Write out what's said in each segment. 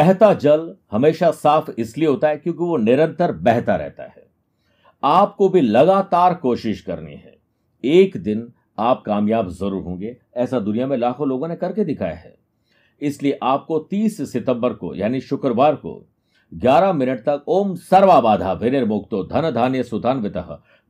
बहता जल हमेशा साफ़ इसलिए होता है क्योंकि वो निरंतर बहता रहता है। आपको भी लगातार कोशिश करनी है। एक दिन आप कामयाब ज़रूर होंगे। ऐसा दुनिया में लाखों लोगों ने करके दिखाया है। इसलिए आपको 30 सितंबर को, यानी शुक्रवार को 11 मिनट तक ओम सर्वाबाधा विनिर्मुक्तो धन धान्य सुधान्वित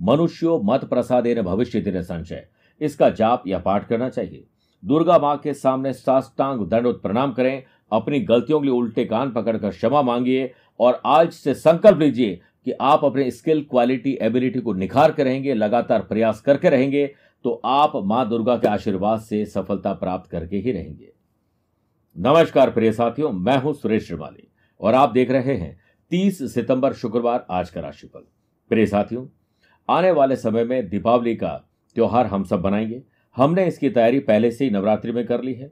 मनुष्यो मत प्रसादेन भविष्य संचय इसका जाप या पाठ करना चाहिए। दुर्गा माँ के सामने साष्टांग दंडोत प्रणाम करें। अपनी गलतियों के लिए उल्टे कान पकड़कर क्षमा मांगिए और आज से संकल्प लीजिए कि आप अपने स्किल, क्वालिटी, एबिलिटी को निखार कर रहेंगे, लगातार प्रयास करके रहेंगे तो आप माँ दुर्गा के आशीर्वाद से सफलता प्राप्त करके ही रहेंगे। नमस्कार प्रिय साथियों, मैं हूँ सुरेश श्रीमाली और आप देख रहे हैं 30 सितंबर शुक्रवार आज का राशिफल। प्रिय साथियों, आने वाले समय में दीपावली का त्योहार हम सब बनाएँगे हमने इसकी तैयारी पहले से ही नवरात्रि में कर ली है।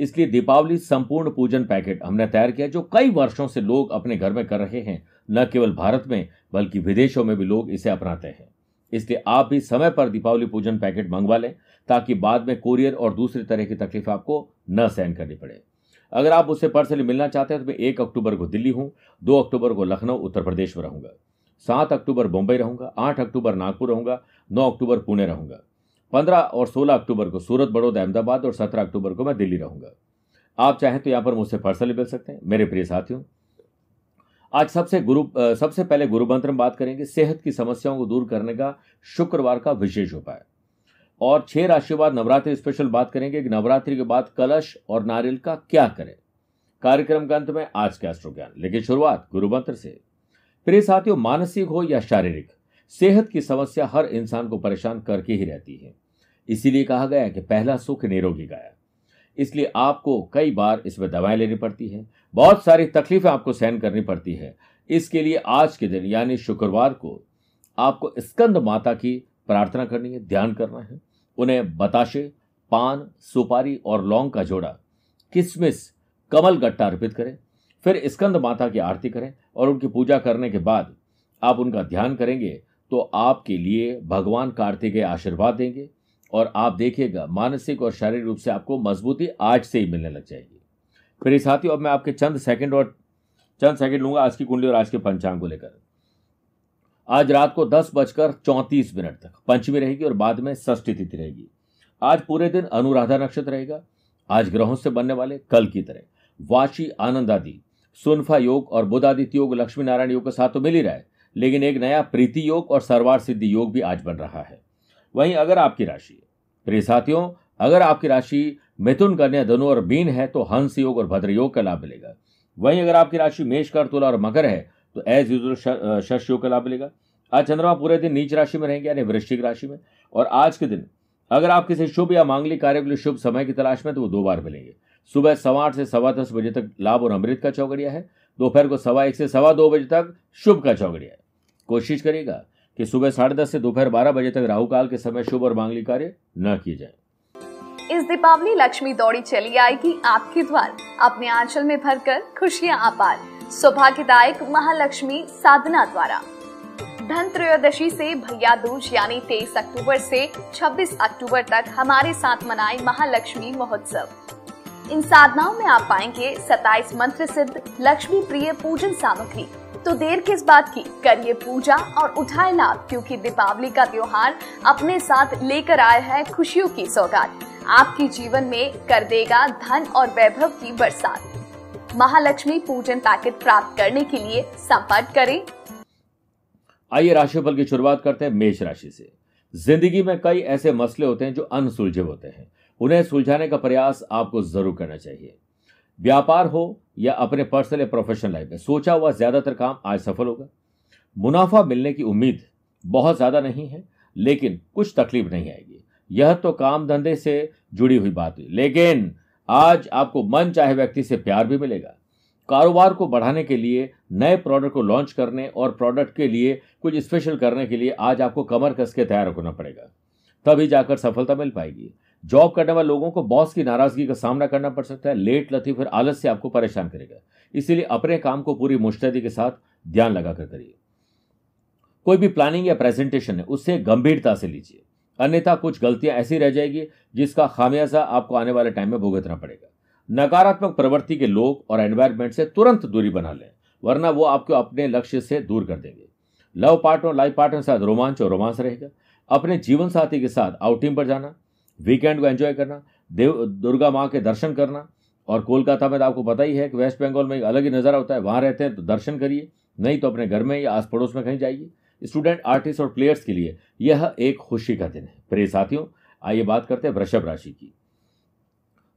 इसलिए दीपावली संपूर्ण पूजन पैकेट हमने तैयार किया, जो कई वर्षों से लोग अपने घर में कर रहे हैं। न केवल भारत में, बल्कि विदेशों में भी लोग इसे अपनाते हैं। इसलिए आप भी समय पर दीपावली पूजन पैकेट मंगवा लें, ताकि बाद में कोरियर और दूसरी तरह की तकलीफ़ आपको न सहन करनी पड़े। अगर आप उससे पर्सनली मिलना चाहते हैं तो मैं एक अक्टूबर को दिल्ली हूँ, दो अक्टूबर को लखनऊ, उत्तर प्रदेश में रहूँगा, सात अक्टूबर मुंबई रहूँगा, आठ अक्टूबर नागपुर रहूँगा, नौ अक्टूबर पुणे रहूँगा। पंद्रह और सोलह अक्टूबर को सूरत, बड़ौदा, अहमदाबाद और सत्रह अक्टूबर को मैं दिल्ली रहूँगा। आप चाहें तो यहाँ पर मुझसे पर्सनली मिल सकते हैं, मेरे प्रिय साथियों। आज सबसे गुरु सबसे पहले गुरु मंत्र में बात करेंगे, सेहत की समस्याओं को दूर करने का शुक्रवार का विशेष उपाय। और छह राशि बाद नवरात्रि स्पेशल बात करेंगे, कि नवरात्रि के बाद कलश और नारियल का क्या करें? कार्यक्रम के अंत में आज का एस्ट्रो ज्ञान लेकिन शुरुआत गुरु मंत्र से। प्रिय साथियों, मानसिक हो या शारीरिक, सेहत की समस्या हर इंसान को परेशान करके ही रहती है। इसीलिए कहा गया है कि पहला सुख निरोगी गाया इसलिए आपको कई बार इसमें दवाएँ लेनी पड़ती हैं, बहुत सारी तकलीफें आपको सहन करनी पड़ती है। इसके लिए आज के दिन, यानी शुक्रवार को, आपको स्कंद माता की प्रार्थना करनी है, ध्यान करना है। उन्हें बताशे, पान, सुपारी और लौंग का जोड़ा, किसमिस, कमल गट्टा अर्पित करें। फिर स्कंद माता की आरती करें और उनकी पूजा करने के बाद आप उनका ध्यान करेंगे तो आपके लिए भगवान कार्तिकेय आशीर्वाद देंगे। और आप देखिएगा, मानसिक और शारीरिक रूप से आपको मजबूती आज से ही मिलने लग जाएगी। फिर साथियों, अब मैं आपके चंद सेकंड और चंद सेकंड लूँगा आज की कुंडली और आज के पंचांग को लेकर। आज रात को दस बजकर चौंतीस मिनट तक पंचमी रहेगी और बाद में षष्ठी तिथि रहेगी। आज पूरे दिन अनुराधा नक्षत्र रहेगा। आज ग्रहों से बनने वाले कल की तरह। वाशी आनंद आदि सुनफा योग और बुधादित्य योग लक्ष्मी नारायण योग के साथ तो मिल ही रहा है, लेकिन एक नया प्रीति योग और सर्वार सिद्धि योग भी आज बन रहा है। वहीं अगर आपकी राशि प्रिय साथियों, अगर आपकी राशि मिथुन कन्या, धनु और बीन है तो हंस योग और भद्र योग का लाभ मिलेगा। वहीं अगर आपकी राशि मेष, कर, तुला और मकर है तो एज यूजल शश योग का लाभ मिलेगा। आज चंद्रमा पूरे दिन नीच राशि में रहेंगे, यानी वृश्चिक राशि में। और आज के दिन, अगर आप किसी शुभ या मांगलिक कार्य के लिए शुभ समय की तलाश में तो वो दो बार मिलेंगे। सुबह सवा आठ से सवा दस बजे तक लाभ और अमृत का चौगड़िया है। दोपहर को सवा एक से सवा दो बजे तक शुभ का चौगड़िया है। कोशिश करेगा कि सुबह साढ़े दस से दोपहर बारह बजे तक राहु काल के समय शुभ और मांगलिक कार्य न किए जाए। इस दीपावली लक्ष्मी दौड़ी चली आएगी आपके द्वार। अपने आंचल में भरकर खुशियाँ अपार सौभाग्यदायक महालक्ष्मी साधना द्वारा। धन त्रयोदशी से भैया दूज, यानी तेईस अक्टूबर से 26 अक्टूबर तक हमारे साथ मनाए महालक्ष्मी महोत्सव। इन साधनाओं में आप पाएँगे 27 मंत्र सिद्ध, लक्ष्मी प्रिय पूजन सामग्री। तो देर किस बात की? करिए पूजा और उठाए लाभ क्योंकि दीपावली का त्योहार अपने साथ लेकर आया है खुशियों की सौगात। आपके जीवन में कर देगा धन और वैभव की बरसात। महालक्ष्मी पूजन पैकेट प्राप्त करने के लिए संपर्क करें। आइए राशिफल की शुरुआत करते हैं मेष राशि से। ज़िंदगी में कई ऐसे मसले होते हैं जो अनसुलझे होते हैं। उन्हें सुलझाने का प्रयास आपको ज़रूर करना चाहिए। व्यापार हो या अपने पर्सनल या प्रोफेशनल लाइफ में। सोचा हुआ ज़्यादातर काम आज सफल होगा। मुनाफा मिलने की उम्मीद बहुत ज़्यादा नहीं है, लेकिन कुछ तकलीफ़ नहीं आएगी। यह तो काम धंधे से जुड़ी हुई बात हुई लेकिन आज आपको मन चाहे व्यक्ति से प्यार भी मिलेगा। कारोबार को बढ़ाने के लिए, नए प्रोडक्ट को लॉन्च करने और प्रोडक्ट के लिए कुछ स्पेशल करने के लिए आज आपको कमर कस के तैयार रखना पड़ेगा। तभी जाकर सफलता मिल पाएगी। जॉब करने वाले लोगों को बॉस की नाराज़गी का सामना करना पड़ सकता है। लेट लतीफ फिर आलस से आपको परेशान करेगा। इसीलिए अपने काम को पूरी मुस्तैदी के साथ ध्यान लगाकर करिए। कोई भी प्लानिंग या प्रेजेंटेशन है, उससे गंभीरता से लीजिए। अन्यथा कुछ गलतियाँ ऐसी रह जाएगी जिसका खामियाजा आपको आने वाले टाइम में भुगतना पड़ेगा। नकारात्मक प्रवृत्ति के लोग और एनवायरमेंट से तुरंत दूरी बना लें, वरना वो आपको अपने लक्ष्य से दूर कर देंगे। लव पार्टनर, लाइफ पार्टनर के साथ रोमांच और रोमांस रहेगा। अपने जीवन साथी के साथ आउटिंग पर जाना वीकेंड को एंजॉय करना, देव, दुर्गा माँ के दर्शन करना, और कोलकाता में तो आपको पता ही है कि वेस्ट बंगाल में एक अलग ही नज़ारा होता है, वहाँ रहते हैं तो दर्शन करिए, नहीं तो अपने घर में या आस पड़ोस में कहीं जाइए। स्टूडेंट, आर्टिस्ट और प्लेयर्स के लिए यह एक खुशी का दिन है। प्रिय साथियों, आइए बात करते हैं वृषभ राशि की।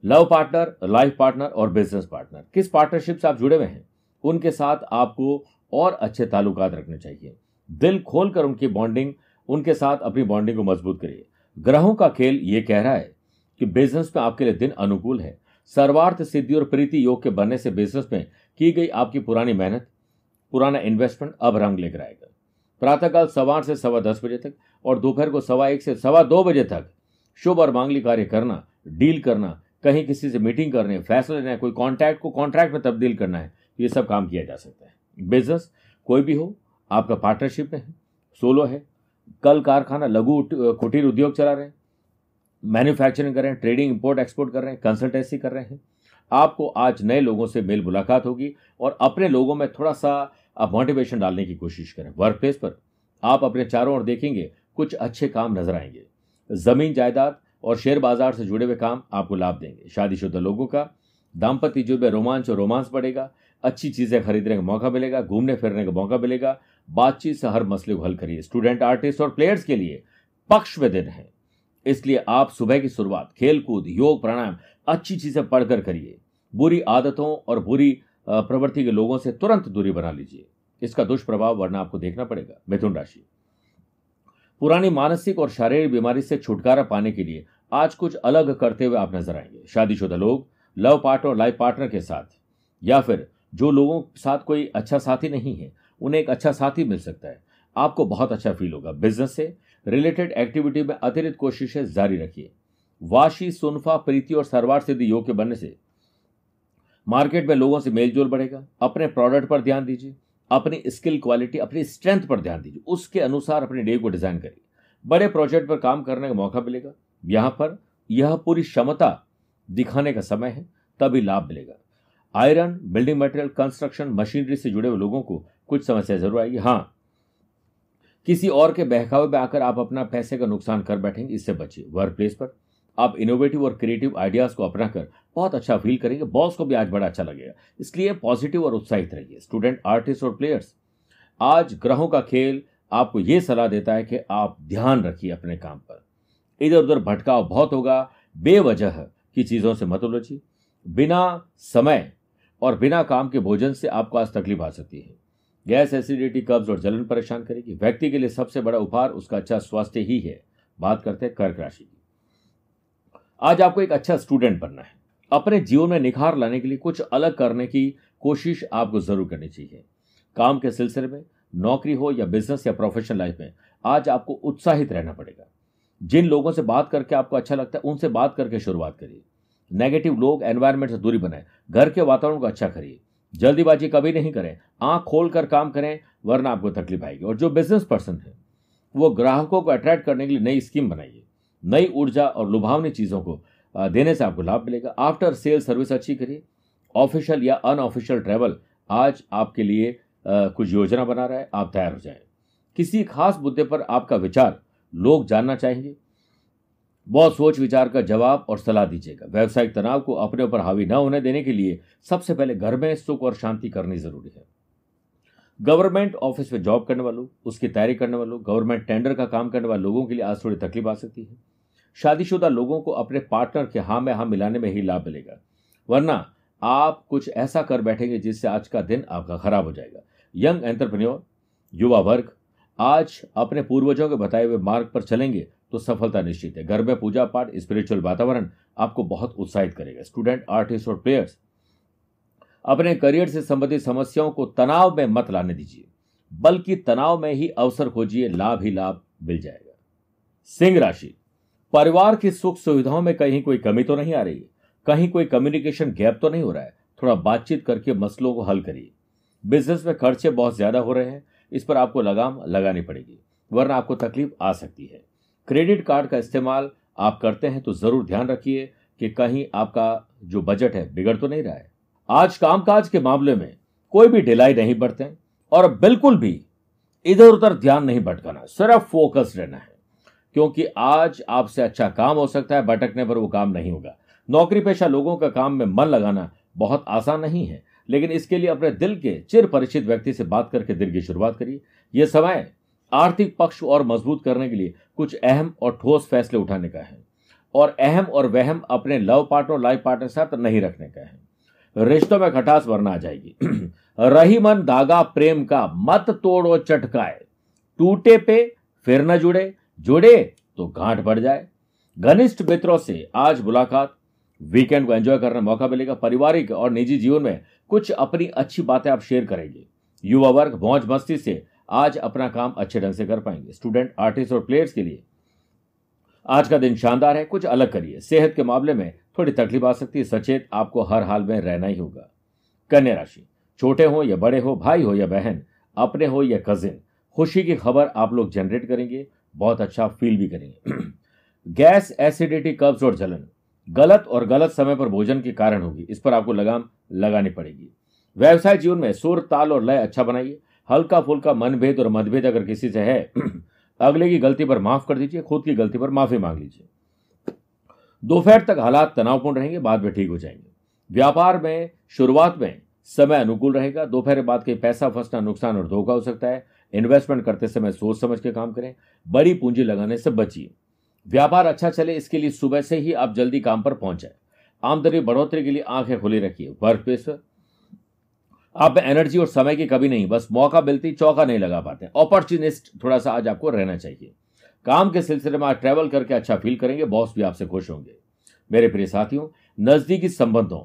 लव पार्टनर, लाइफ पार्टनर और बिज़नेस पार्टनर, किस पार्टनरशिप से आप जुड़े हुए हैं? उनके साथ आपको और अच्छे ताल्लुकात रखने चाहिए। दिल खोलकर उनकी बॉन्डिंग, उनके साथ अपनी बॉन्डिंग को मज़बूत करिए। ग्रहों का खेल ये कह रहा है कि बिज़नेस में आपके लिए दिन अनुकूल है। सर्वार्थ सिद्धि और प्रीति योग के बनने से बिज़नेस में की गई आपकी पुरानी मेहनत, पुराना इन्वेस्टमेंट अब रंग लेकर आएगा। प्रातःकाल सवा से सवा दस बजे तक और दोपहर को सवा एक से सवा दो बजे तक शुभ और मांगली कार्य करना डील करना, कहीं किसी से मीटिंग करनी, फैसला लेना है कोई कॉन्ट्रैक्ट को कॉन्ट्रैक्ट में तब्दील करना है ये सब काम किया जा सकता है। बिज़नेस कोई भी हो, आपका पार्टनरशिप में है सोलो है कल कारखाना लघु कुटीर उद्योग चला रहे हैं मैन्युफैक्चरिंग कर रहे हैं ट्रेडिंग इंपोर्ट एक्सपोर्ट कर रहे हैं कंसल्टेंसी कर रहे हैं। आपको आज नए लोगों से मेल मुलाकात होगी और अपने लोगों में थोड़ा सा आप मोटिवेशन डालने की कोशिश करें। वर्क प्लेस पर आप अपने चारों ओर देखेंगे, कुछ अच्छे काम नज़र आएँगे। ज़मीन जायदाद और शेयर बाज़ार से जुड़े हुए काम आपको लाभ देंगे। शादीशुदा लोगों का दाम्पत्य जो में रोमांच और रोमांस बढ़ेगा, अच्छी चीज़ें खरीदने का मौका मिलेगा, घूमने फिरने का मौका मिलेगा बातचीत से हर मसले को हल करिए। स्टूडेंट आर्टिस्ट और प्लेयर्स के लिए पक्ष में दिन है। इसलिए आप सुबह की शुरुआत, खेलकूद, योग, प्राणायाम, अच्छी चीज़ें पढ़कर करिए। बुरी आदतों और बुरी प्रवृत्ति के लोगों से तुरंत दूरी बना लीजिए। इसका दुष्प्रभाव वरना आपको देखना पड़ेगा। मिथुन राशि। पुरानी मानसिक और शारीरिक बीमारी से छुटकारा पाने के लिए आज कुछ अलग करते हुए आप नज़र आएँगे। शादीशुदा लोग, लव पार्टनर और लाइफ पार्टनर के साथ, या फिर जो लोगों के साथ कोई अच्छा साथी नहीं है उन्हें एक अच्छा साथी मिल सकता है। आपको बहुत अच्छा फील होगा। बिज़नेस से रिलेटेड एक्टिविटी में अतिरिक्त कोशिशें जारी रखिए। वाशी, सुनफा, प्रीति और सर्वार सिद्धि योग के बनने से मार्केट में लोगों से मेलजोल बढ़ेगा। अपने प्रोडक्ट पर ध्यान दीजिए। अपनी स्किल क्वालिटी अपनी स्ट्रेंथ पर ध्यान दीजिए। उसके अनुसार अपने डे को डिज़ाइन करिए। बड़े प्रोजेक्ट पर काम करने का मौका मिलेगा। यहाँ पर यह पूरी क्षमता दिखाने का समय है, तभी लाभ मिलेगा। Iron building material construction machinery से जुड़े हुए लोगों को कुछ समस्या ज़रूर आएगी। हाँ किसी और के बहकावे में आकर आप अपना पैसे का नुकसान कर बैठेंगे, इससे बचिए। वर्क प्लेस पर आप इनोवेटिव और क्रिएटिव आइडियाज़ को अपनाकर बहुत अच्छा फील करेंगे। बॉस को भी आज बड़ा अच्छा लगेगा। इसलिए पॉजिटिव और उत्साहित रहिए। स्टूडेंट आर्टिस्ट और प्लेयर्स आज ग्रहों का खेल आपको यह सलाह देता है कि आप ध्यान रखिए अपने काम पर। इधर उधर भटकाव बहुत होगा। बेवजह की चीज़ों से मत उलझिए। बिना समय और बिना काम के भोजन से आपको आज तकलीफ़ आ सकती है। गैस एसिडिटी कब्ज और जलन परेशान करेगी। व्यक्ति के लिए सबसे बड़ा उपहार उसका अच्छा स्वास्थ्य ही है। बात करते हैं कर्क राशि की। आज आपको एक अच्छा स्टूडेंट बनना है। अपने जीवन में निखार लाने के लिए कुछ अलग करने की कोशिश आपको ज़रूर करनी चाहिए। काम के सिलसिले में, नौकरी हो या बिज़नेस या प्रोफेशनल लाइफ में, आज आपको उत्साहित रहना पड़ेगा। जिन लोगों से बात करके आपको अच्छा लगता है, उनसे बात करके शुरुआत करिए। नेगेटिव लोग एनवायरमेंट से दूरी बनाए। घर के वातावरण को अच्छा करिए। जल्दीबाजी कभी नहीं करें। आँख खोल कर काम करें, वरना आपको तकलीफ़ आएगी। और जो बिज़नेस पर्सन है, वो ग्राहकों को अट्रैक्ट करने के लिए नई स्कीम बनाइए। नई ऊर्जा और लुभावनी चीज़ों को देने से आपको लाभ मिलेगा। आफ्टर सेल सर्विस अच्छी करिए। ऑफिशियल या अनऑफिशियल ट्रैवल आज आपके लिए कुछ योजना बना रहा है। आप तैयार हो जाए। किसी खास मुद्दे पर आपका विचार लोग जानना चाहेंगे। बहुत सोच विचार का जवाब और सलाह दीजिएगा। व्यवसायिक तनाव को अपने ऊपर हावी न होने देने के लिए सबसे पहले घर में सुख और शांति करनी ज़रूरी है। गवर्नमेंट ऑफ़िस में जॉब करने वालों, उसकी तैयारी करने वालों, गवर्नमेंट टेंडर का काम करने वाले लोगों के लिए आज थोड़ी तकलीफ़ आ सकती है। शादीशुदा लोगों को अपने पार्टनर के हाँ में हाँ मिलाने में ही लाभ मिलेगा। वरना आप कुछ ऐसा कर बैठेंगे जिससे आज का दिन आपका खराब हो जाएगा। यंग एंटरप्रेन्योर, युवा वर्ग, आज अपने पूर्वजों के बताए हुए मार्ग पर चलेंगे तो सफलता निश्चित है। घर में पूजा पाठ स्पिरिचुअल वातावरण आपको बहुत उत्साहित करेगा। स्टूडेंट आर्टिस्ट और प्लेयर्स अपने करियर से संबंधित समस्याओं को तनाव में मत लाने दीजिए। बल्कि तनाव में ही अवसर खोजिए, लाभ ही लाभ मिल जाएगा। सिंह राशि, परिवार की सुख सुविधाओं में कहीं कोई कमी तो नहीं आ रही है? कहीं कोई कम्युनिकेशन गैप तो नहीं हो रहा है? थोड़ा बातचीत करके मसलों को हल करिए। बिज़नेस में खर्चे बहुत ज़्यादा हो रहे हैं, इस पर आपको लगाम लगानी पड़ेगी, वरना आपको तकलीफ़ आ सकती है। क्रेडिट कार्ड का इस्तेमाल आप करते हैं तो ज़रूर ध्यान रखिए कि कहीं आपका जो बजट है बिगड़ तो नहीं रहा है। आज कामकाज के मामले में कोई भी ढिलाई नहीं बरतें और बिल्कुल भी इधर उधर ध्यान नहीं भटकाना, सिर्फ़ फोकस रहना है। क्योंकि आज आपसे अच्छा काम हो सकता है, भटकने पर वो काम नहीं होगा। नौकरी पेशा लोगों का काम में मन लगाना बहुत आसान नहीं है, लेकिन इसके लिए अपने दिल के चिर परिचित व्यक्ति से बात करके दिन की शुरुआत करिए। यह समय आर्थिक पक्ष और मज़बूत करने के लिए कुछ अहम और ठोस फैसले उठाने का है और अहम और वहम अपने लव पार्टनर लाइफ पार्टनर साथ नहीं रखने का है। रिश्तों में खटास वरना आ जाएगी। रही मन धागा प्रेम का मत तोड़ो, चटकाए। टूटे पे फिर न जुड़े। जुड़े तो गांठ बढ़ जाए। घनिष्ठ मित्रों से आज मुलाकात। वीकेंड को एंजॉय करने का मौका मिलेगा। पारिवारिक और निजी जीवन में कुछ अपनी अच्छी बातें आप शेयर करेंगे। युवा वर्ग, मौज मस्ती से आज अपना काम अच्छे ढंग से कर पाएँगे। स्टूडेंट आर्टिस्ट और प्लेयर्स के लिए। आज का दिन शानदार है, कुछ अलग करिए। सेहत के मामले में थोड़ी तकलीफ़ आ सकती है, सचेत आपको हर हाल में रहना ही होगा। कन्या राशि, छोटे हो या बड़े हो, भाई हो या बहन, अपने हो या कजिन खुशी की खबर आप लोग जनरेट करेंगे, बहुत अच्छा फील भी करेंगे। गैस एसिडिटी कब्ज और जलन, गलत और गलत समय पर भोजन के कारण होगी। इस पर आपको लगाम लगानी पड़ेगी। व्यवसाय जीवन में सुर, ताल और लय अच्छा बनाइए। हल्का फुल्का मनभेद और मतभेद अगर किसी से है, अगले की गलती पर माफ़ कर दीजिए, खुद की गलती पर माफ़ी मांग लीजिए। दोपहर तक हालात तनावपूर्ण रहेंगे, बाद में ठीक हो जाएँगे। व्यापार में शुरुआत में समय अनुकूल रहेगा, दोपहर बाद कहीं पैसा फंसना, नुकसान और धोखा हो सकता है। इन्वेस्टमेंट करते समय सोच समझ के काम करें, बड़ी पूंजी लगाने से बचिए। व्यापार अच्छा चले, इसके लिए सुबह से ही आप जल्दी काम पर पहुँच जाए। आमदनी बढ़ोतरी के लिए आँखें खुली रखिए वर्क प्लेस पर। आप एनर्जी और समय की कभी नहीं, बस मौका मिलती, चौका नहीं लगा पाते। अपॉर्चुनिस्ट थोड़ा सा आज आपको रहना चाहिए। काम के सिलसिले में आज ट्रैवल करके अच्छा फील करेंगे बॉस भी आपसे खुश होंगे। मेरे प्रिय साथियों, नजदीकी संबंधों,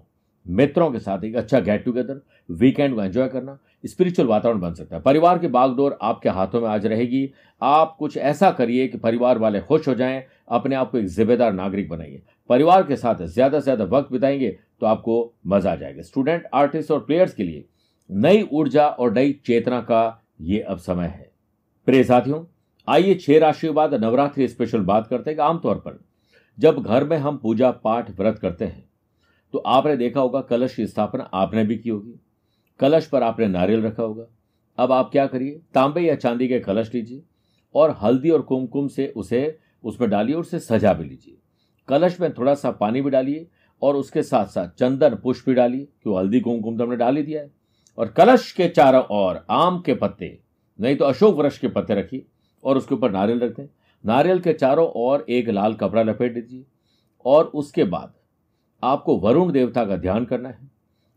मित्रों के साथ एक अच्छा गेट टुगेदर वीकेंड को एंजॉय करना स्पिरिचुअल वातावरण बन सकता है। परिवार की बागडोर आपके हाथों में आज रहेगी। आप कुछ ऐसा करिए कि परिवार वाले खुश हो जाएँ, अपने आप को एक जिम्मेदार नागरिक बनाइए। परिवार के साथ ज़्यादा से ज़्यादा वक्त बिताएँगे तो आपको मज़ा आ जाएगा। स्टूडेंट आर्टिस्ट और प्लेयर्स के लिए नई ऊर्जा और नई चेतना का ये अब समय है। प्रिय साथियों, आइए छह राशि के बाद नवरात्रि स्पेशल बात करते हैं। आमतौर पर जब घर में हम पूजा पाठ व्रत करते हैं तो आपने देखा होगा कलश की स्थापना आपने भी की होगी। कलश पर आपने नारियल रखा होगा। अब आप क्या करिए? तांबे या चांदी के कलश लीजिए और हल्दी और कुमकुम से उसे उसमें डालिए और उसे सजा भी लीजिए। कलश में थोड़ा सा पानी भी डालिए और उसके साथ साथ चंदन पुष्प भी डालिए। क्यों? हल्दी, कुमकुम तो हमने डाल ही दिया है। और कलश के चारों ओर आम के पत्ते, नहीं तो अशोक वृक्ष के पत्ते रखिए और उसके ऊपर नारियल रख दें नारियल के चारों ओर एक लाल कपड़ा लपेट दीजिए और उसके बाद आपको वरुण देवता का ध्यान करना है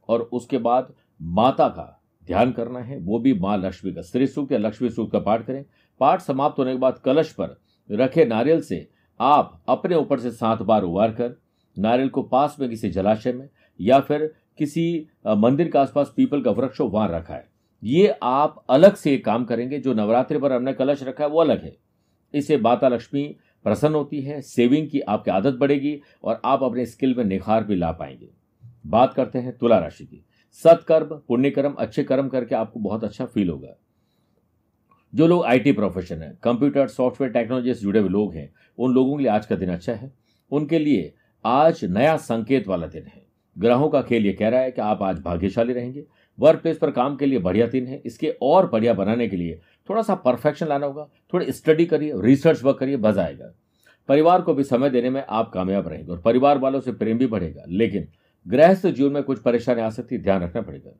और उसके बाद माता का ध्यान करना है। वो भी माँ लक्ष्मी का, श्री सूक्त या लक्ष्मी सूक्त का पाठ करें। पाठ समाप्त होने के बाद कलश पर रखे नारियल से आप अपने ऊपर से सात बार उबार कर, नारियल को पास में किसी जलाशय में या फिर किसी मंदिर के आसपास पीपल का वृक्ष हो, वहाँ रखा है। ये आप अलग से काम करेंगे, जो नवरात्रि पर हमने कलश रखा है, वो अलग है। इससे माता लक्ष्मी प्रसन्न होती है, सेविंग की आपकी आदत बढ़ेगी और आप अपने स्किल में निखार भी ला पाएँगे। बात करते हैं तुला राशि की। सत्कर्म, पुण्यकर्म, अच्छे कर्म करके आपको बहुत अच्छा फील होगा। जो लोग आईटी प्रोफेशन है कंप्यूटर सॉफ्टवेयर टेक्नोलॉजी से जुड़े हुए लोग हैं, उन लोगों के लिए आज का दिन अच्छा है। उनके लिए आज नया संकेत वाला दिन है। ग्रहों का खेल ये कह रहा है कि आप आज भाग्यशाली रहेंगे। वर्क प्लेस पर काम के लिए बढ़िया दिन है। इसके और बढ़िया बनाने के लिए थोड़ा सा परफेक्शन लाना होगा। थोड़ी स्टडी करिए रिसर्च वर्क करिए, मज़ा आएगा। परिवार को भी समय देने में आप कामयाब रहेंगे और परिवार वालों से प्रेम भी बढ़ेगा। लेकिन गृहस्थ जीवन में कुछ परेशानी आ सकती है, ध्यान रखना पड़ेगा।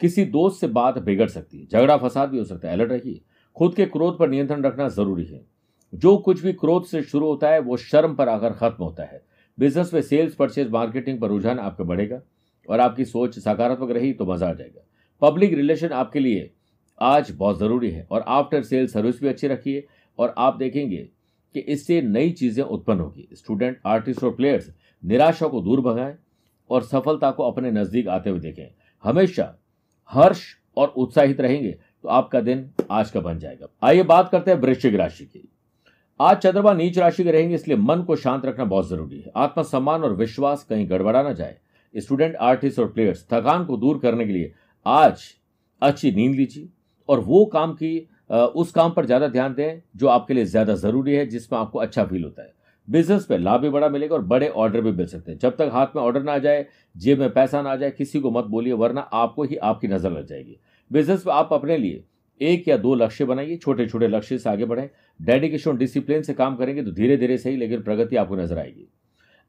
किसी दोस्त से बात बिगड़ सकती है, झगड़ा, फसाद भी हो सकता है। अलर्ट रहिए। खुद के क्रोध पर नियंत्रण रखना ज़रूरी है। जो कुछ भी क्रोध से शुरू होता है, वो शर्म पर आकर खत्म होता है। बिज़नेस में सेल्स, परचेज, मार्केटिंग पर रुझान आपका बढ़ेगा और आपकी सोच सकारात्मक रही तो मज़ा आ जाएगा। पब्लिक रिलेशन आपके लिए आज बहुत ज़रूरी है और आफ्टर सेल सर्विस भी अच्छी रखिए और आप देखेंगे कि इससे नई चीज़ें उत्पन्न होगी। स्टूडेंट, आर्टिस्ट और प्लेयर्स निराशा को दूर भगाएँ और सफलता को अपने नज़दीक आते हुए देखें। हमेशा हर्ष और उत्साहित रहेंगे तो आपका दिन आज का बन जाएगा। आइए बात करते हैं वृश्चिक राशि की। आज चंद्रमा नीच राशि के रहेंगे, इसलिए मन को शांत रखना बहुत ज़रूरी है। आत्मसम्मान और विश्वास कहीं गड़बड़ा ना जाए। स्टूडेंट, आर्टिस्ट और प्लेयर्स, थकान को दूर करने के लिए आज अच्छी नींद लीजिए और वो काम की उस काम पर ज़्यादा ध्यान दें, जो आपके लिए ज़्यादा ज़रूरी है, जिसमें आपको अच्छा फील होता है। बिज़नेस पे लाभ भी बड़ा मिलेगा और बड़े ऑर्डर भी मिल सकते हैं। जब तक हाथ में ऑर्डर ना आ जाए, जेब में पैसा ना आ जाए, किसी को मत बोलिए, वरना आपको ही आपकी नज़र लग जाएगी। बिज़नेस में आप अपने लिए एक या दो लक्ष्य बनाइए छोटे छोटे लक्ष्य से आगे बढ़ें। डेडिकेशन डिसिप्लिन से काम करेंगे तो धीरे धीरे सही, लेकिन प्रगति आपको नज़र आएगी।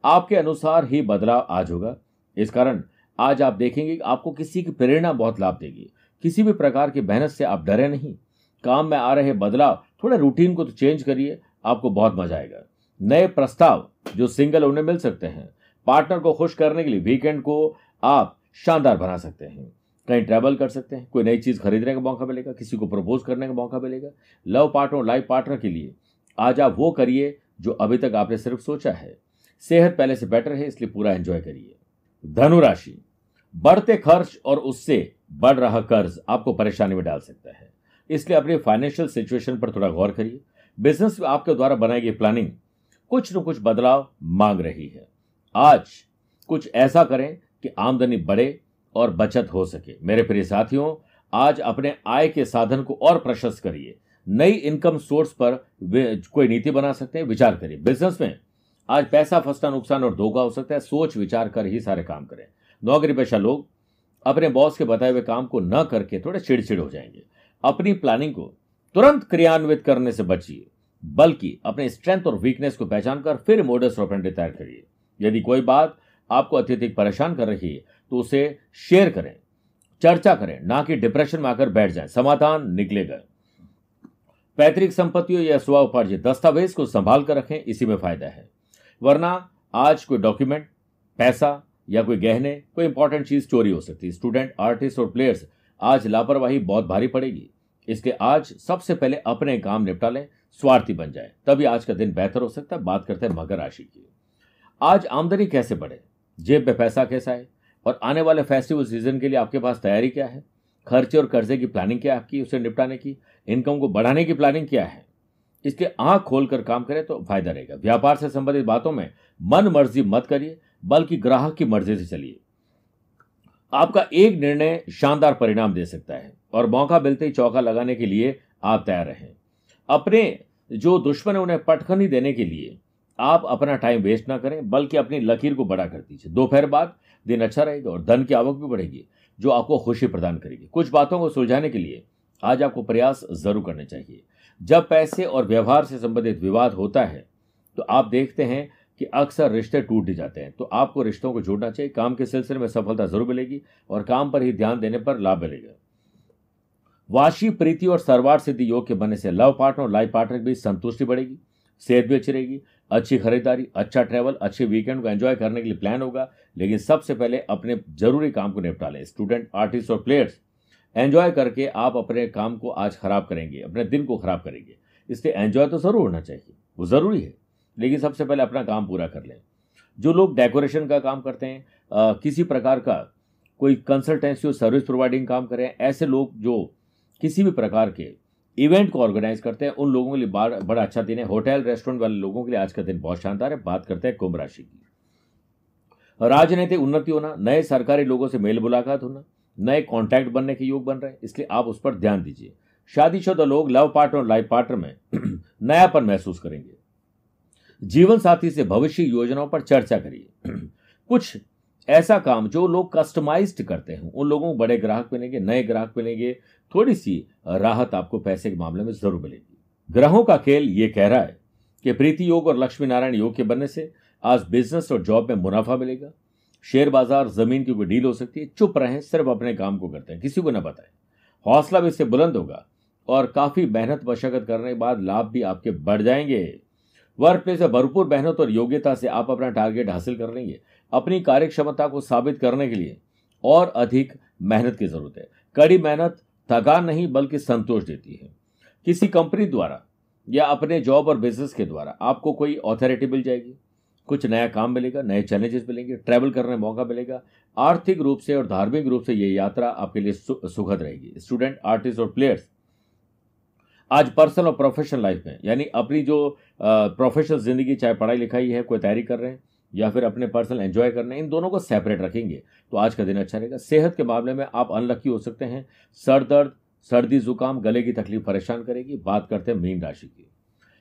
आपके अनुसार ही बदलाव आज होगा। इस कारण आज आप देखेंगे कि आपको किसी की प्रेरणा बहुत लाभ देगी। किसी भी प्रकार की मेहनत से आप डरे नहीं। काम में आ रहे बदलाव, थोड़े रूटीन को तो चेंज करिए, आपको बहुत मज़ा आएगा। नए प्रस्ताव जो सिंगल उन्हें मिल सकते हैं। पार्टनर को खुश करने के लिए वीकेंड को आप शानदार बना सकते हैं। कहीं ट्रैवल कर सकते हैं, कोई नई चीज़ खरीदने का मौका मिलेगा, किसी को प्रपोज करने का मौका मिलेगा। लव पार्टनर लाइफ पार्टनर के लिए आज आप वो करिए जो अभी तक आपने सिर्फ़ सोचा है। सेहत पहले से बेटर है, इसलिए पूरा एंजॉय करिए। धनुराशि बढ़ते खर्च और उससे बढ़ रहा कर्ज आपको परेशानी में डाल सकता है। इसलिए अपनी फाइनेंशियल सिचुएशन पर थोड़ा गौर करिए। बिज़नेस में आपके द्वारा बनाई गई प्लानिंग कुछ न कुछ बदलाव मांग रही है। आज कुछ ऐसा करें कि आमदनी बढ़े और बचत हो सके। मेरे प्रिय साथियों, आज अपने आय के साधन को और प्रशस्त करिए। नई इनकम सोर्स पर कोई नीति बना सकते हैं, विचार करिए। बिज़नेस में आज पैसा फंसना नुकसान और धोखा हो सकता है, सोच, विचार कर ही सारे काम करें। नौकरी पेशा लोग अपने बॉस के बताए हुए काम को न करके थोड़े चिड़चिड़ हो जाएँगे। अपनी प्लानिंग को तुरंत क्रियान्वित करने से बचिए। बल्कि अपने स्ट्रेंथ और वीकनेस को पहचान कर फिर मोडस ऑपरेंडी तैयार करिए। यदि कोई बात आपको अत्यधिक परेशान कर रही है तो उसे शेयर करें, चर्चा करें, ना कि डिप्रेशन में आकर बैठ जाएँ। समाधान निकलेगा पैतृक संपत्तियों या उपार्जित दस्तावेज़ को संभाल कर रखें, इसी में फ़ायदा है। वरना आज कोई डॉक्यूमेंट पैसा या कोई गहने, कोई इंपॉर्टेंट चीज़ चोरी हो सकती है। स्टूडेंट आर्टिस्ट और प्लेयर्स आज लापरवाही बहुत भारी पड़ेगी। इसलिए आज सबसे पहले अपने काम निपटा लें, स्वार्थी बन जाए। तभी आज का दिन बेहतर हो सकता है। बात करते हैं मकर राशि की। आज आमदनी कैसे बढ़े? जेब में पैसा कैसा है? और आने वाले फेस्टिवल सीज़न के लिए आपके पास तैयारी क्या है? खर्चे और कर्जे की प्लानिंग क्या है आपकी, उसे निपटाने की इनकम को बढ़ाने की प्लानिंग क्या है? इसलिए आँख खोलकर काम करें तो फ़ायदा रहेगा। व्यापार से संबंधित बातों में मन मर्ज़ी मत करिए, बल्कि ग्राहक की मर्ज़ी से चलिए। आपका एक निर्णय शानदार परिणाम दे सकता है और मौका मिलते ही चौका लगाने के लिए आप तैयार रहें। अपने जो दुश्मन है उन्हें पटखनी देने के लिए आप अपना टाइम वेस्ट ना करें, बल्कि अपनी लकीर को बड़ा कर दीजिए। दोपहर बाद दिन अच्छा रहेगा और धन की आवक भी बढ़ेगी, जो आपको खुशी प्रदान करेगी। कुछ बातों को सुलझाने के लिए आज आपको प्रयास ज़रूर करने चाहिए। जब पैसे और व्यवहार से संबंधित विवाद होता है तो आप देखते हैं कि अक्सर रिश्ते टूट जाते हैं तो आपको रिश्तों को जोड़ना चाहिए। काम के सिलसिले में सफलता ज़रूर मिलेगी और काम पर ही ध्यान देने पर लाभ मिलेगा। वाशी, प्रीति और सर्वार सिद्धि योग के बनने से लव पार्टनर और लाइफ पार्टनर के बीच संतुष्टि बढ़ेगी, सेहत भी अच्छी रहेगी अच्छी खरीदारी अच्छा ट्रैवल अच्छे वीकेंड को एंजॉय करने के लिए प्लान होगा लेकिन सबसे पहले अपने ज़रूरी काम को निपटा लें। स्टूडेंट आर्टिस्ट और प्लेयर्स एंजॉय करके आप अपने काम को आज खराब करेंगे अपने दिन को खराब करेंगे। इसलिए एंजॉय तो ज़रूर होना चाहिए वो ज़रूरी है लेकिन सबसे पहले अपना काम पूरा कर लें। जो लोग डेकोरेशन का काम करते हैं आ, किसी प्रकार का कोई कंसल्टेंसी और सर्विस प्रोवाइडिंग काम करें ऐसे लोग जो किसी भी प्रकार के इवेंट को ऑर्गेनाइज करते हैं। उन लोगों के लिए बड़ा अच्छा दिन है। होटल, रेस्टोरेंट वाले लोगों के लिए आज का दिन बहुत शानदार है। बात करते हैं कुंभ राशि की। राजनीतिक उन्नति होना, नए सरकारी लोगों से मेल मुलाकात होना, नए कॉन्टैक्ट बनने के योग बन रहे हैं। इसलिए आप उस पर ध्यान दीजिए। शादीशुदा लोग लव पार्टनर और लाइफ पार्टनर में नयापन महसूस करेंगे। जीवन साथी से भविष्य योजनाओं पर चर्चा करिए। कुछ ऐसा काम जो लोग कस्टमाइज्ड करते हैं। उन लोगों को बड़े ग्राहक मिलेंगे, नए ग्राहक मिलेंगे थोड़ी सी राहत आपको पैसे के मामले में ज़रूर मिलेगी। ग्रहों का खेल ये कह रहा है कि प्रीति योग और लक्ष्मी नारायण योग के बनने से आज बिज़नेस और जॉब में मुनाफा मिलेगा। शेयर बाज़ार, ज़मीन की कोई डील हो सकती है। चुप रहें, सिर्फ़ अपने काम को करते हैं, किसी को ना बताएँ। हौसला भी इससे बुलंद होगा और काफ़ी मेहनत मशक्कत करने के बाद लाभ भी आपके बढ़ जाएँगे। वर्क प्लेस में भरपूर मेहनत और योग्यता से आप अपना टारगेट हासिल कर लेंगे। अपनी कार्यक्षमता को साबित करने के लिए और अधिक मेहनत की ज़रूरत है। कड़ी मेहनत थकान नहीं, बल्कि संतोष देती है। किसी कंपनी द्वारा या अपने जॉब और बिज़नेस के द्वारा आपको कोई ऑथोरिटी मिल जाएगी। कुछ नया काम मिलेगा, नए चैलेंजेस मिलेंगे, ट्रैवल करने मौका मिलेगा। आर्थिक रूप से और धार्मिक रूप से ये यात्रा आपके लिए सुखद रहेगी। स्टूडेंट, आर्टिस्ट और प्लेयर्स आज पर्सनल और प्रोफेशनल लाइफ में, यानी अपनी जो प्रोफेशनल ज़िंदगी, चाहे पढ़ाई लिखाई है, कोई तैयारी कर रहे हैं या फिर अपने पर्सनल एंजॉय करने, इन दोनों को सेपरेट रखेंगे। तो आज का दिन अच्छा रहेगा। सेहत के मामले में आप अनलक्की हो सकते हैं। सर दर्द, सर्दी, जुकाम, गले की तकलीफ़ परेशान करेगी। बात करते हैं मीन राशि की।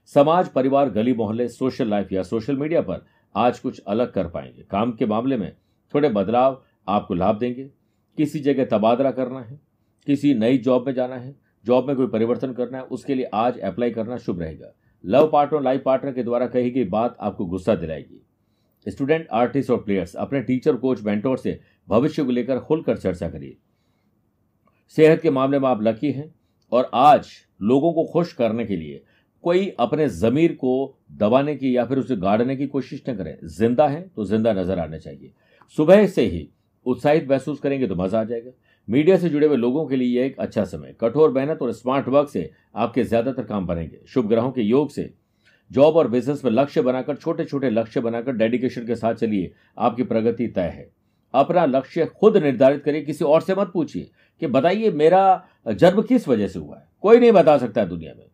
समाज, परिवार, गली, मोहल्ले सोशल लाइफ या सोशल मीडिया पर आज कुछ अलग कर पाएँगे। काम के मामले में थोड़े बदलाव आपको लाभ देंगे। किसी जगह तबादला करना है, किसी नई जॉब में जाना है जॉब में कोई परिवर्तन करना है, उसके लिए आज अप्लाई करना शुभ रहेगा। लव पार्टनर लाइफ पार्टनर के द्वारा कही गई बात आपको गुस्सा दिलाएगी। स्टूडेंट, आर्टिस्ट और प्लेयर्स, अपने टीचर, कोच, मेंटोर से भविष्य को लेकर खुलकर चर्चा करिए। सेहत के मामले में आप लकी हैं और आज लोगों को खुश करने के लिए कोई अपने जमीर को दबाने की या फिर उसे गाड़ने की कोशिश न करें। ज़िंदा है तो ज़िंदा नज़र आना चाहिए। सुबह से ही उत्साहित महसूस करेंगे तो मज़ा आ जाएगा। मीडिया से जुड़े हुए लोगों के लिए यह एक अच्छा समय। कठोर मेहनत और स्मार्ट वर्क से आपके ज़्यादातर काम बनेंगे। शुभ ग्रहों के योग से जॉब और बिज़नेस में लक्ष्य बनाकर छोटे छोटे लक्ष्य बनाकर डेडिकेशन के साथ चलिए। आपकी प्रगति तय है। अपना लक्ष्य खुद निर्धारित करिए, किसी और से मत पूछिए कि बताइए मेरा जन्म किस वजह से हुआ है। कोई नहीं बता सकता है दुनिया में।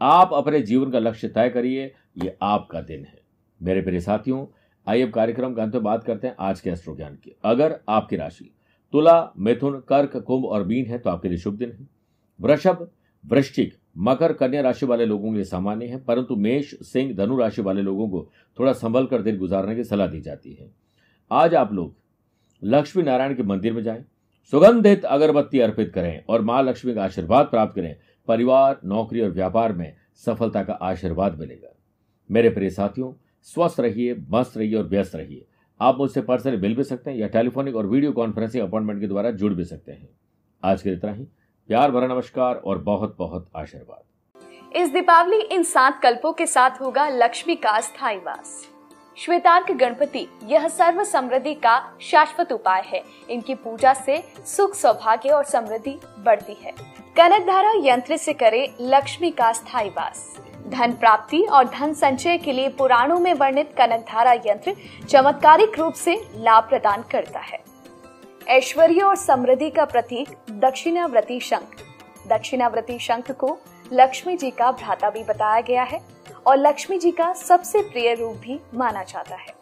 आप अपने जीवन का लक्ष्य तय करिए, ये आपका दिन है। मेरे प्रिय साथियों, आइए अब कार्यक्रम का अंत में बात करते हैं आज के एस्ट्रो ज्ञान की। अगर आपकी राशि तुला, मिथुन, कर्क, कुंभ और मीन है तो आपके लिए शुभ दिन है। वृषभ, वृश्चिक मकर, कन्या राशि वाले लोगों के लिए सामान्य है, परंतु मेष, सिंह, धनु राशि वाले लोगों को थोड़ा संभल कर दिन गुजारने की सलाह दी जाती है। आज आप लोग लक्ष्मी नारायण के मंदिर में जाएँ, सुगंधित अगरबत्ती अर्पित करें और माँ लक्ष्मी का आशीर्वाद प्राप्त करें। परिवार, नौकरी और व्यापार में सफलता का आशीर्वाद मिलेगा। मेरे प्रिय साथियों, स्वस्थ रहिए, मस्त रहिए और व्यस्त रहिए। आप मुझसे पर्सनली मिल भी सकते हैं या टेलीफोनिक और वीडियो कॉन्फ्रेंसिंग अपॉइंटमेंट के द्वारा जुड़ भी सकते हैं। आज के इतना ही। प्यार भरा नमस्कार और बहुत बहुत आशीर्वाद। इस दीपावली इन सात कल्पों के साथ होगा लक्ष्मी का स्थायी वास। श्वेतार्क गणपति, यह सर्व समृद्धि का शाश्वत उपाय है। इनकी पूजा से सुख, सौभाग्य और समृद्धि बढ़ती है। कनक धारा यंत्र से करे लक्ष्मी का स्थायी वास। धन प्राप्ति और धन संचय के लिए पुराणों में वर्णित कनक धारा यंत्र चमत्कारिक रूप से लाभ प्रदान करता है। ऐश्वर्य और समृद्धि का प्रतीक दक्षिणाव्रती शंख। दक्षिणाव्रती शंख को लक्ष्मी जी का भ्राता भी बताया गया है और लक्ष्मी जी का सबसे प्रिय रूप भी माना जाता है।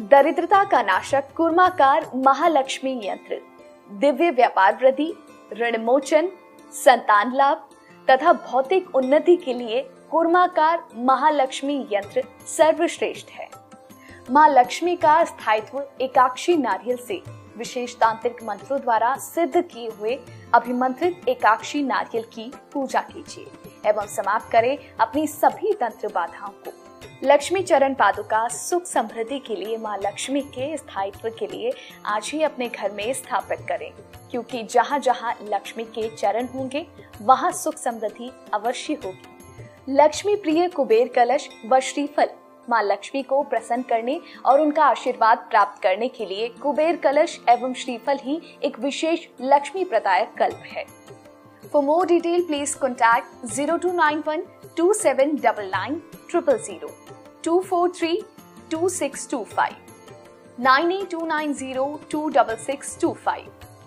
दरिद्रता का नाशक कुर्माकार महालक्ष्मी यंत्र, दिव्य व्यापार वृद्धि, ऋण मोचन, संतान लाभ तथा भौतिक उन्नति के लिए कुर्माकार महालक्ष्मी यंत्र सर्वश्रेष्ठ है। माँ लक्ष्मी का स्थायित्व एकाक्षी नारियल से विशेष तांत्रिक मंत्रों द्वारा सिद्ध किए हुए अभिमंत्रित एकाक्षी नारियल की पूजा कीजिए एवं समाप्त करें अपनी सभी तंत्र बाधाओं को। लक्ष्मी चरण पादुका सुख समृद्धि के लिए, माँ लक्ष्मी के स्थायित्व के लिए आज ही अपने घर में स्थापित करें, क्योंकि जहाँ जहाँ लक्ष्मी के चरण होंगे, वहाँ सुख समृद्धि अवश्य होगी। लक्ष्मी प्रिय कुबेर कलश व श्रीफल माँ लक्ष्मी को प्रसन्न करने और उनका आशीर्वाद प्राप्त करने के लिए कुबेर कलश एवं श्रीफल ही एक विशेष लक्ष्मी प्रदायक कल्प है। For more detail please contact zero two nine one two seven double nine triple zero two four three two six two five nine eight two nine zero two double six two five